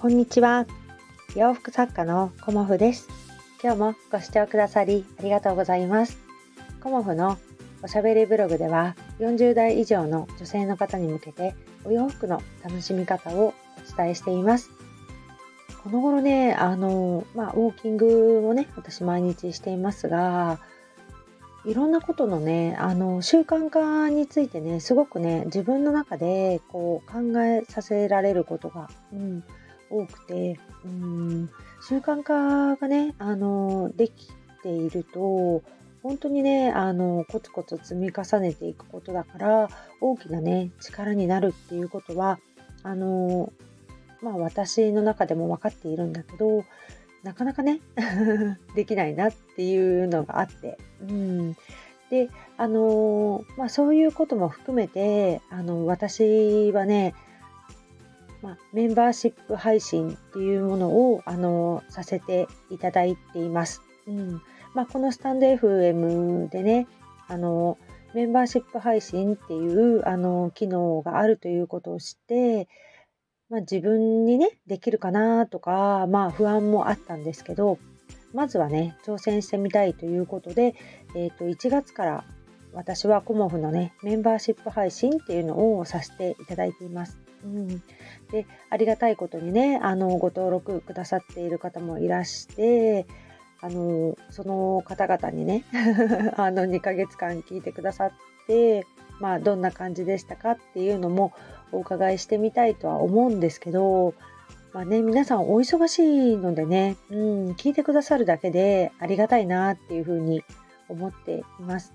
こんにちは。洋服作家のコモフです。今日もご視聴くださりありがとうございます。コモフのおしゃべりブログでは40代以上の女性の方に向けてお洋服の楽しみ方をお伝えしています。この頃ね、あの、まあ、ウォーキングをね、私毎日していますが、いろんなことのね、あの、習慣化についてね、すごくね、自分の中でこう考えさせられることが、うん、多くて、うん、習慣化がね、あの、できていると、本当にね、あの、コツコツ積み重ねていくことだから、大きなね、力になるっていうことは、あの、まあ私の中でも分かっているんだけど、なかなかね できないなっていうのがあって、うん、であのまあそういうことも含めてあの私はね、まあ、メンバーシップ配信っていうものをあのさせていただいています。うんまあ、このスタンド FM でねあのメンバーシップ配信っていうあの機能があるということを知ってまあ、自分にねできるかなとか、まあ、不安もあったんですけどまずはね挑戦してみたいということで、えー、と1月から私はコモフのねメンバーシップ配信っていうのをさせていただいています。うん、でありがたいことにねあのご登録くださっている方もいらしてあのその方々にね あの2ヶ月間聞いてくださってまあ、どんな感じでしたかっていうのもお伺いしてみたいとは思うんですけど、まあね、皆さんお忙しいのでね、うん、聞いてくださるだけでありがたいなっていうふうに思っています。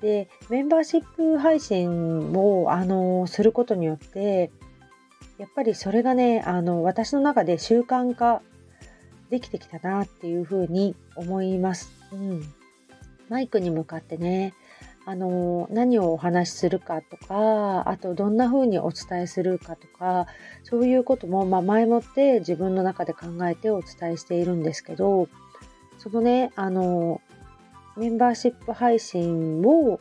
で、メンバーシップ配信を、あの、することによって、やっぱりそれがね、あの、私の中で習慣化できてきたなっていうふうに思います。うん。マイクに向かってね、あの何をお話しするかとかあとどんな風にお伝えするかとかそういうことも、まあ、前もって自分の中で考えてお伝えしているんですけどそのねあのメンバーシップ配信を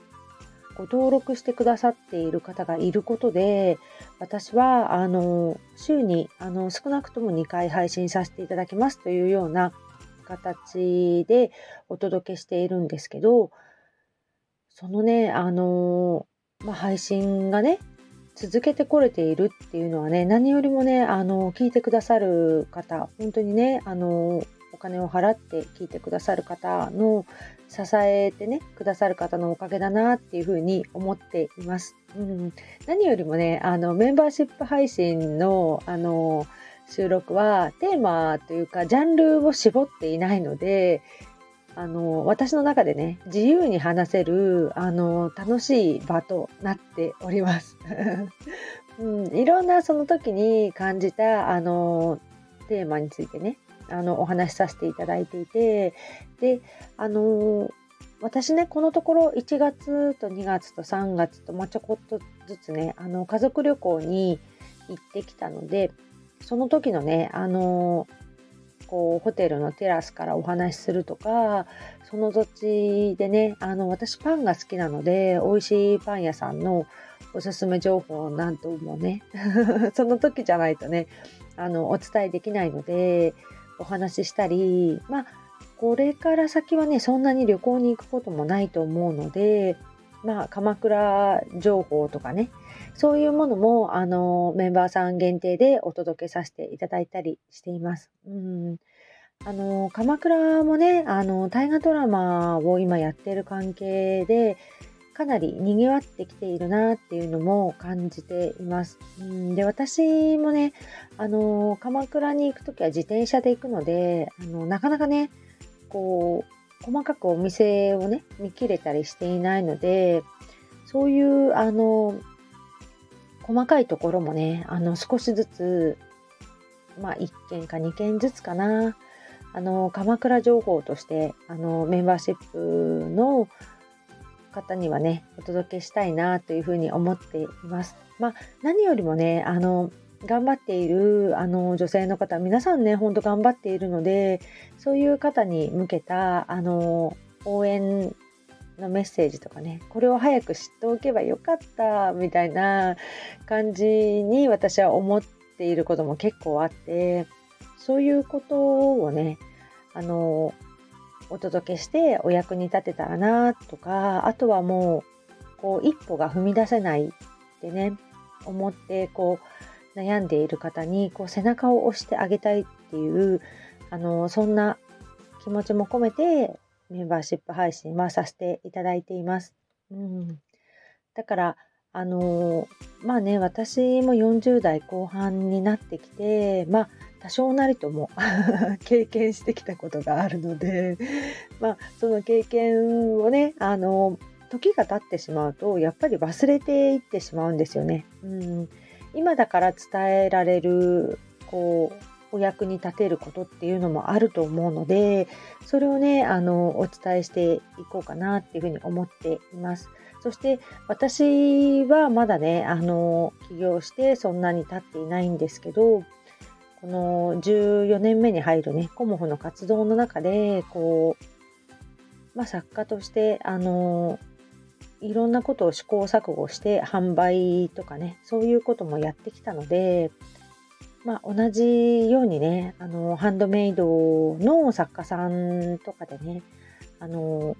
ご登録してくださっている方がいることで私はあの週にあの少なくとも2回配信させていただきますというような形でお届けしているんですけどそのね、あの、まあ、配信がね、続けてこれているっていうのはね、何よりもね、あの、聞いてくださる方、本当にね、あの、金を払って聞いてくださる方の支えてね、くださる方のおかげだなっていうふうに思っています。うん、何よりもね、あの、メンバーシップ配信の、あの、収録はテーマというかジャンルを絞っていないのであの私の中でね自由に話せるあの楽しい場となっております。うん、いろんなその時に感じたあのテーマについてねあのお話しさせていただいていてであの私ねこのところ1月と2月と3月と、まあ、ちょこっとずつねあの家族旅行に行ってきたのでその時のねあのこうホテルのテラスからお話しするとかその土地でねあの私パンが好きなので美味しいパン屋さんのおすすめ情報なんともね その時じゃないとねあのお伝えできないのでお話ししたりまあこれから先はねそんなに旅行に行くこともないと思うのでまあ鎌倉情報とかねそういうものも、あの、メンバーさん限定でお届けさせていただいたりしています。うん。あの、鎌倉もね、あの、大河ドラマを今やってる関係で、かなり賑わってきているなっていうのも感じています。うんで、私もね、あの、鎌倉に行くときは自転車で行くので、あの、なかなかね、こう、細かくお店をね、見切れたりしていないので、そういう、あの、細かいところもね、あの、少しずつ、まあ、1件か2件ずつかな、あの、鎌倉情報として、あの、メンバーシップの方にはね、お届けしたいなというふうに思っています。まあ、何よりもね、あの、頑張っているあの女性の方、皆さんね、ほんと頑張っているので、そういう方に向けた、あの、応援のメッセージとかねこれを早く知っておけばよかったみたいな感じに私は思っていることも結構あってそういうことをね、あの、お届けしてお役に立てたらなとか、あとはもう、こう、一歩が踏み出せないってね、思って、こう、悩んでいる方に、こう、背中を押してあげたいっていう、あの、そんな気持ちも込めて、メンバーシップ配信はさせていただいています。うん。だから、あのまあね、私も40代後半になってきて、まあ、多少なりとも 経験してきたことがあるので、まあ、その経験をね、あの時が経ってしまうと、やっぱり忘れていってしまうんですよね。うん、今だから伝えられる、こう、お役に立てることっていうのもあると思うので、それをね、あの、お伝えしていこうかなっていうふうに思っています。そして私はまだね、あの、起業してそんなに経っていないんですけど、この14年目に入るね、コモフの活動の中で、こう、まあ、作家として、あの、いろんなことを試行錯誤して販売とかね、そういうこともやってきたので、まあ、同じようにね、あの、ハンドメイドの作家さんとかでね、あの、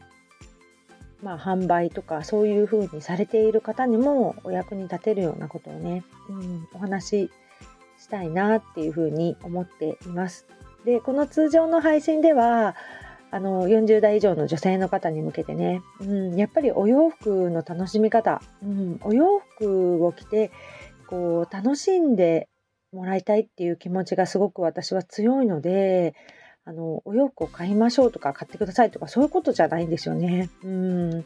まあ、販売とかそういう風にされている方にもお役に立てるようなことをね、うん、お話したいなっていう風に思っています。で、この通常の配信では、あの、40代以上の女性の方に向けてね、うん、やっぱりお洋服の楽しみ方、うん、お洋服を着て、こう、楽しんでもらいたいっていう気持ちがすごく私は強いので、あの、お洋服を買いましょうとか買ってくださいとかそういうことじゃないんですよね。うん。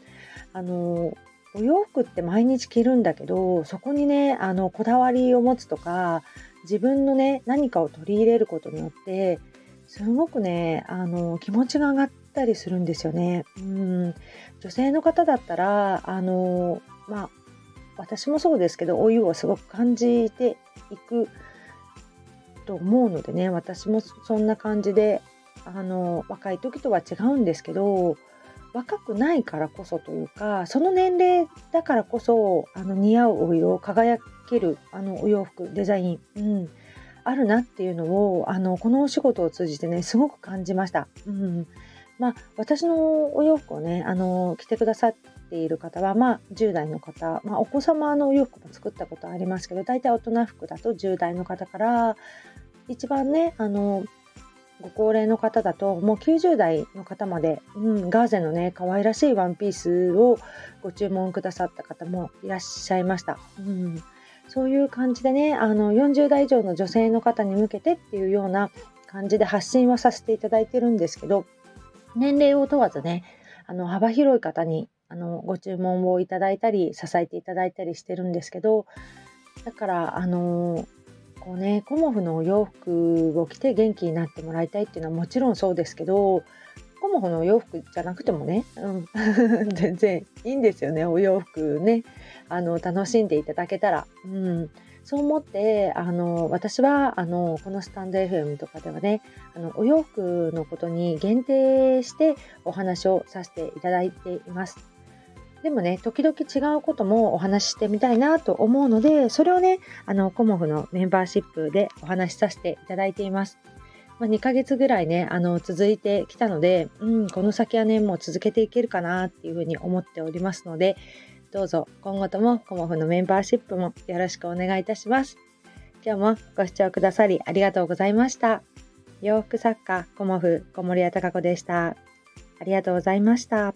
あの、お洋服って毎日着るんだけど、そこにね、あの、こだわりを持つとか、自分のね、何かを取り入れることによって、すごくね、あの、気持ちが上がったりするんですよね。うん。女性の方だったら、あの、まあ、私もそうですけど、お湯をすごく感じていくと思うのでね私もそんな感じであの若い時とは違うんですけど若くないからこそというかその年齢だからこそあの似合うお色輝けるあのお洋服デザイン、うん、あるなっていうのをあのこのお仕事を通じてねすごく感じました。うんまあ、私のお洋服をねあの着てくださっている方は、まあ、10代の方、まあ、お子様のお洋服も作ったことありますけど大体大人服だと10代の方から一番ね、あの、ご高齢の方だと、もう90代の方まで、うん、ガーゼのね、可愛らしいワンピースをご注文くださった方もいらっしゃいました。うん、そういう感じでね、あの、40代以上の女性の方に向けてっていうような感じで発信はさせていただいてるんですけど、年齢を問わずね、あの、幅広い方に、あの、ご注文をいただいたり、支えていただいたりしてるんですけど、だから、あのこうね、コモフのお洋服を着て元気になってもらいたいっていうのはもちろんそうですけど、コモフのお洋服じゃなくてもね、うん、全然いいんですよね、お洋服ね、あの、楽しんでいただけたら。うん。そう思って、あの、私は、あの、このスタンド FM とかではね、あの、お洋服のことに限定してお話をさせていただいています。でもね、時々違うこともお話ししてみたいなと思うので、それをね、あの、コモフのメンバーシップでお話しさせていただいています。まあ、2ヶ月ぐらいね、あの、続いてきたので、うん、この先はね、もう続けていけるかなっていうふうに思っておりますので、どうぞ今後ともコモフのメンバーシップもよろしくお願いいたします。今日もご視聴くださりありがとうございました。洋服作家コモフ小森屋隆子でした。ありがとうございました。